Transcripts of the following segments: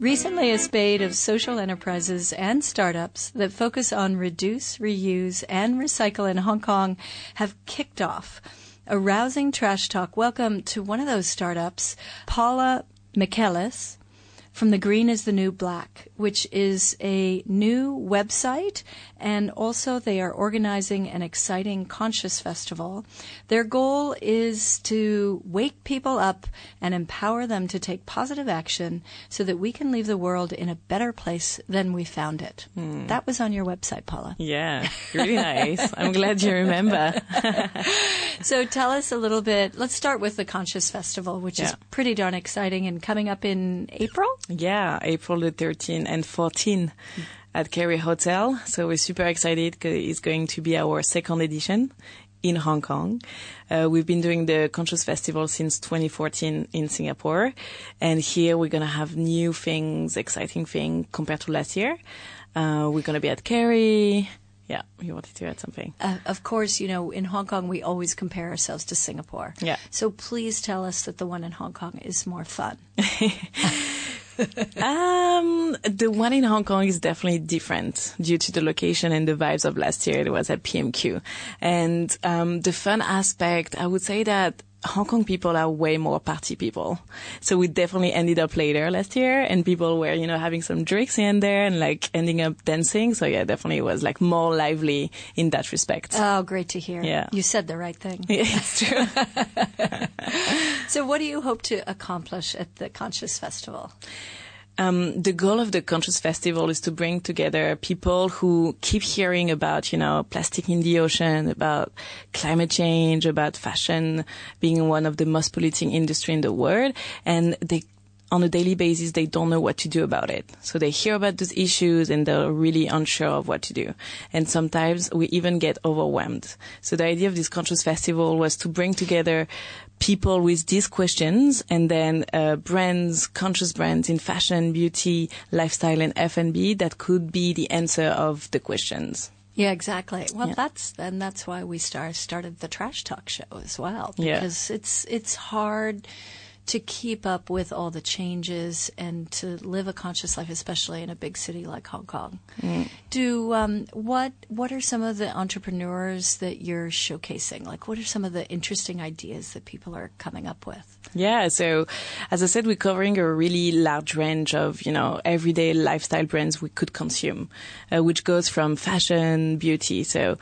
Recently, a spate of social enterprises and startups that focus on reduce, reuse, and recycle in Hong Kong have kicked off a rousing trash talk. Welcome to one of those startups, Paula Miquelis from The Green is the New Black, which is a new website, and also they are organizing an exciting conscious festival. Their goal is to wake people up and empower them to take positive action so that we can leave the world in a better place than we found it. Mm. That was on your website, Paula. Yeah, really nice. I'm glad you remember. so tell us a little bit. Let's start with the Conscious Festival, which yeah. is pretty darn exciting and coming up in April. Yeah, April the 13th and 14th at Kerry Hotel. So we're super excited because it's going to be our second edition in Hong Kong. Uh, we've been doing the Conscious Festival since 2014 in Singapore. And here we're going to have new things, exciting things compared to last year. Uh, we're going to be at Kerry. Yeah, you wanted to add something. Uh, of course, you know, in Hong Kong, we always compare ourselves to Singapore. Yeah. So please tell us that the one in Hong Kong is more fun. um, the one in Hong Kong is definitely different due to the location and the vibes of last year. It was at PMQ. And um, the fun aspect, I would say that Hong Kong people are way more party people. So we definitely ended up later last year and people were, you know, having some drinks in there and like ending up dancing. So yeah, definitely was like more lively in that respect. Oh, great to hear. Yeah. You said the right thing. Yeah, it's true. so what do you hope to accomplish at the Conscious Festival? Um, the goal of the Conscious Festival is to bring together people who keep hearing about, you know, plastic in the ocean, about climate change, about fashion being one of the most polluting industry in the world, and they on a daily basis, they don't know what to do about it. So they hear about those issues and they're really unsure of what to do. And sometimes we even get overwhelmed. So the idea of this conscious festival was to bring together people with these questions and then uh, brands, conscious brands in fashion, beauty, lifestyle, and F&B that could be the answer of the questions. Yeah, exactly. Well, yeah. that's and that's why we start, started the trash talk show as well because yeah. it's it's hard to keep up with all the changes and to live a conscious life, especially in a big city like Hong Kong. Mm. Do um, what what are some of the entrepreneurs that you're showcasing? Like, what are some of the interesting ideas that people are coming up with? Yeah, so as I said, we're covering a really large range of you know everyday lifestyle brands we could consume, uh, which goes from fashion, beauty. So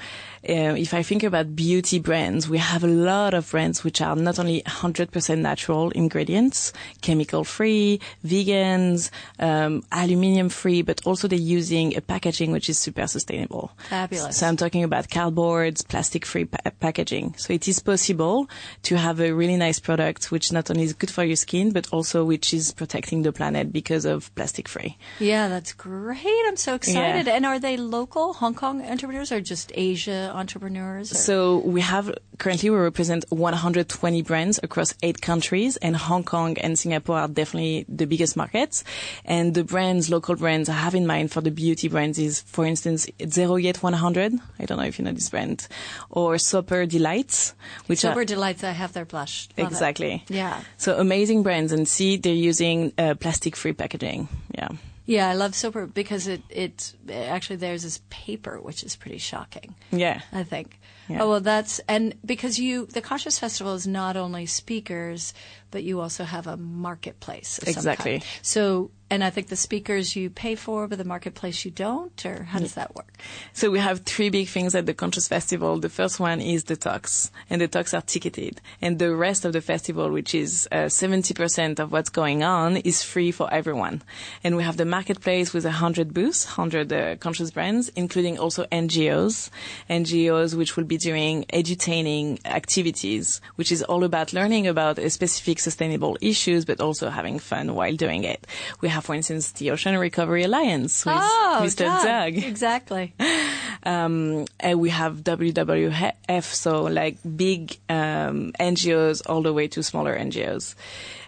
uh, if I think about beauty brands, we have a lot of brands which are not only 100% natural ingredients, chemical free, vegans, um, aluminium free, but also they're using a packaging which is super sustainable. Fabulous. So I'm talking about cardboards, plastic free pa- packaging. So it is possible to have a really nice product which not only is good for your skin, but also which is protecting the planet because of plastic free. Yeah, that's great. I'm so excited. Yeah. And are they local Hong Kong entrepreneurs or just Asia entrepreneurs? Or? So we have currently we represent 120 brands across eight countries, and Hong Kong and Singapore are definitely the biggest markets. And the brands, local brands, I have in mind for the beauty brands is, for instance, Zero Yet 100. I don't know if you know this brand, or Soper Delights, which Soper are, Delights. I have their blush. Love exactly. It. Yeah. So amazing brands, and see they're using uh, plastic-free packaging. Yeah. Yeah, I love Soper because it it actually there's this paper which is pretty shocking. Yeah, I think. Yeah. Oh well, that's and because you the Conscious Festival is not only speakers, but you also have a marketplace. exactly. So and I think the speakers you pay for, but the marketplace you don't, or how does that work? So we have three big things at the Conscious Festival. The first one is the talks, and the talks are ticketed. And the rest of the festival, which is uh, 70% of what's going on, is free for everyone. And we have the marketplace with 100 booths, 100 uh, conscious brands, including also NGOs, NGOs which will be doing edutaining activities, which is all about learning about a specific sustainable issues, but also having fun while doing it. We have, for instance, the Ocean Recovery Alliance with oh, Mr. Doug. Doug. Exactly. Um, and we have WWF, so like big um, NGOs all the way to smaller NGOs.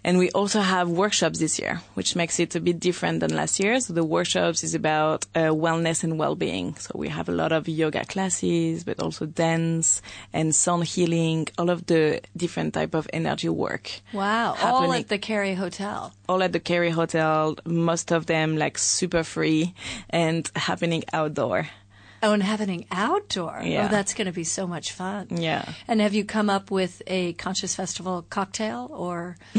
And we also have workshops this year, which makes it a bit different than last year. So the workshops is about uh, wellness and well-being. So we have a lot of yoga classes, but also dance and sound healing, all of the different type of energy work. Wow. All at the Kerry Hotel. All at the Kerry Hotel. Most of them like super free and happening outdoor. Oh, and happening outdoor. Yeah. Oh, that's going to be so much fun. Yeah. And have you come up with a Conscious Festival cocktail or?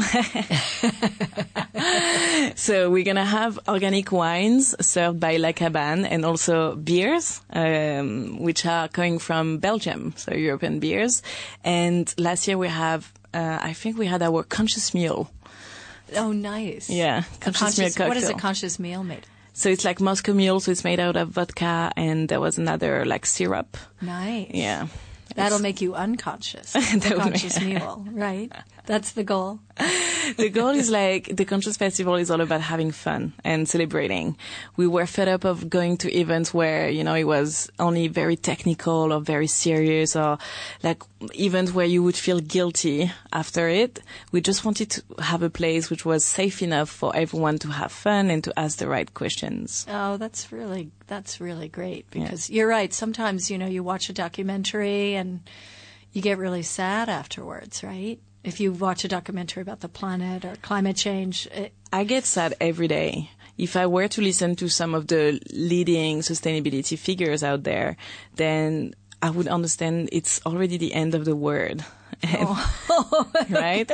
so we're gonna have organic wines served by La Cabane and also beers, um, which are coming from Belgium, so European beers. And last year we have, uh, I think we had our conscious meal. Oh, nice. Yeah, A conscious meal conscious, what is a conscious meal made? So it's like Moscow Mule, so it's made out of vodka, and there was another like syrup. Nice. Yeah. That'll make you unconscious. That conscious meal, right? That's the goal. the goal is like the Conscious Festival is all about having fun and celebrating. We were fed up of going to events where, you know, it was only very technical or very serious or like events where you would feel guilty after it. We just wanted to have a place which was safe enough for everyone to have fun and to ask the right questions. Oh, that's really that's really great because you're right. Sometimes you know you watch a documentary and you get really sad afterwards, right? If you watch a documentary about the planet or climate change, it, I get sad every day. If I were to listen to some of the leading sustainability figures out there, then I would understand it's already the end of the world. Oh. right?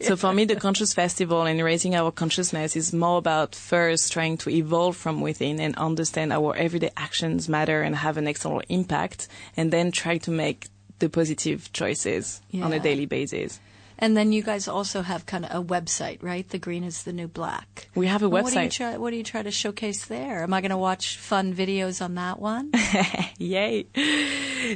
So for me, the Conscious Festival and raising our consciousness is more about first trying to evolve from within and understand our everyday actions matter and have an external impact, and then try to make the positive choices on a daily basis. And then you guys also have kind of a website, right? The green is the new black. We have a What do you website. try? What do you try to showcase there? Am I going to watch fun videos on that one? Yay.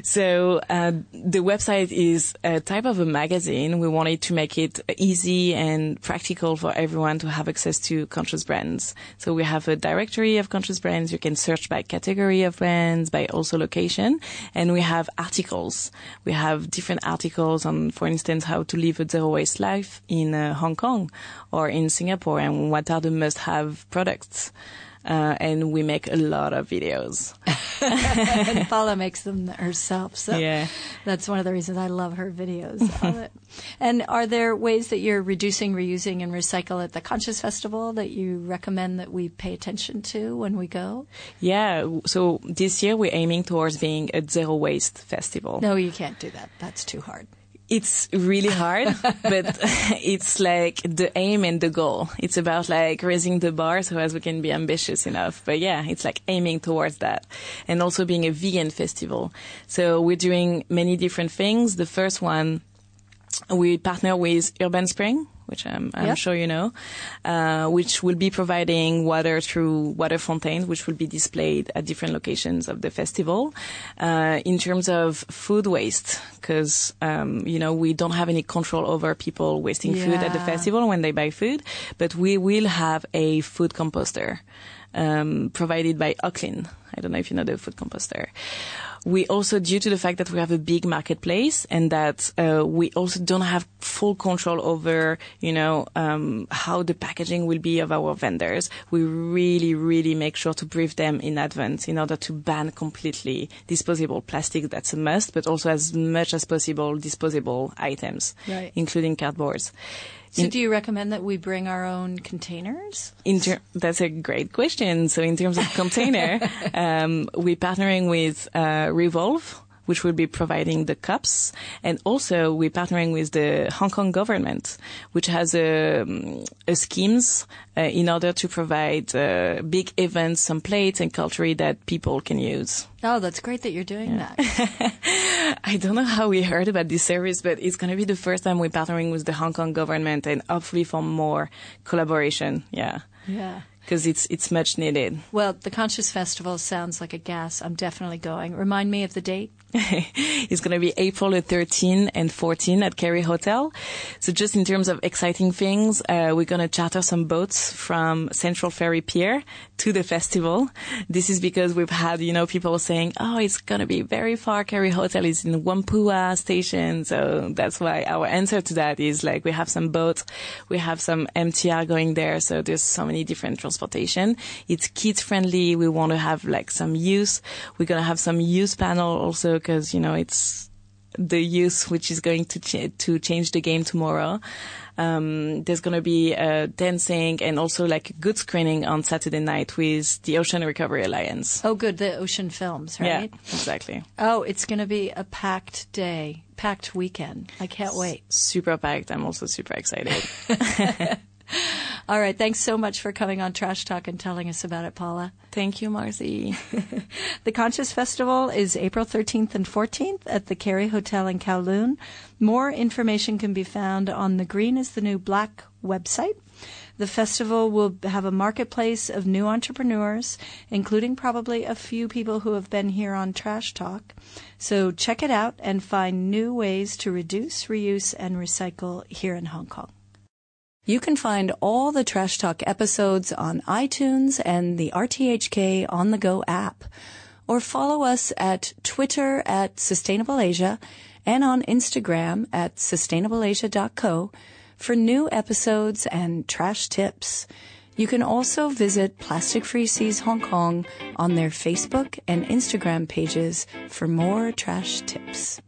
So uh, the website is a type of a magazine. We wanted to make it easy and practical for everyone to have access to conscious brands. So we have a directory of conscious brands. You can search by category of brands, by also location. And we have articles. We have different articles on, for instance, how to live a zero waste life in uh, Hong Kong or in Singapore and what are the must have products. Uh, and we make a lot of videos. and Paula makes them herself. So Yeah. that's one of the reasons I love her videos. And are there ways that you're reducing, reusing, and recycle at the Conscious Festival that you recommend that we pay attention to when we go? Yeah, so this year we're aiming towards being a zero waste festival. No, you can't do that. That's too hard. It's really hard, but it's like the aim and the goal. It's about like raising the bar so as we can be ambitious enough. But yeah, it's like aiming towards that. And also being a vegan festival. So we're doing many different things. The first one, we partner with Urban Spring, which I'm, I'm Yeah. sure you know, uh, which will be providing water through water fountains, which will be displayed at different locations of the festival. Uh, in terms of food waste, because um, you know we don't have any control over people wasting food at the festival when they buy food, but we will have a food composter um, provided by Oclean. I don't know if you know the food composter. We also, due to the fact that we have a big marketplace and that uh, we also don't have full control over, you know, um, how the packaging will be of our vendors, we really, really make sure to brief them in advance in order to ban completely disposable plastic. That's a must, but also as much as possible disposable items, Right. including cardboards. So, In- do you recommend that we bring our own containers? In ter- that's a great question. So in terms of container, um, we're partnering with uh, Revolve, which will be providing the cups, and also we're partnering with the Hong Kong government, which has a, um, a schemes uh, in order to provide uh, big events, some plates and cutlery that people can use. Oh, that's great that you're doing that. I don't know how we heard about this service, but it's going to be the first time we're partnering with the Hong Kong government and hopefully for more collaboration. Yeah. Yeah. Because it's it's much needed. Well, the Conscious Festival sounds like a gas. I'm definitely going. Remind me of the date. it's going to be April the 13 and 14 at Kerry Hotel. So just in terms of exciting things, uh, we're going to charter some boats from Central Ferry Pier to the festival. This is because we've had, you know, people saying, oh, it's going to be very far. Kerry Hotel is in Whampoa station. So that's why our answer to that is like we have some boats. We have some MTR going there. So there's so many different transportation. It's kids friendly. We want to have like some youth. We're going to have some youth panel also because, you know, it's the youth which is going to ch- to change the game tomorrow. Um, there's going to be uh, dancing and also like good screening on Saturday night with the Ocean Recovery Alliance. Oh, good. The Ocean Films, right? Yeah, exactly. Oh, it's going to be a packed day, packed weekend. I can't wait. Super packed. I'm also super excited. All right. Thanks so much for coming on Trash Talk and telling us about it, Paula. Thank you, Marcy. the Conscious Festival is April 13th and 14th at the Kerry Hotel in Kowloon. More information can be found on the Green is the New Black website. The festival will have a marketplace of new entrepreneurs, including probably a few people who have been here on Trash Talk. So check it out and find new ways to reduce, reuse, and recycle here in Hong Kong. You can find all the Trash Talk episodes on iTunes and the RTHK On the Go app, or follow us at Twitter at Sustainable Asia and on Instagram at sustainableasia.co for new episodes and trash tips. You can also visit Plastic Free Seas Hong Kong on their Facebook and Instagram pages for more trash tips.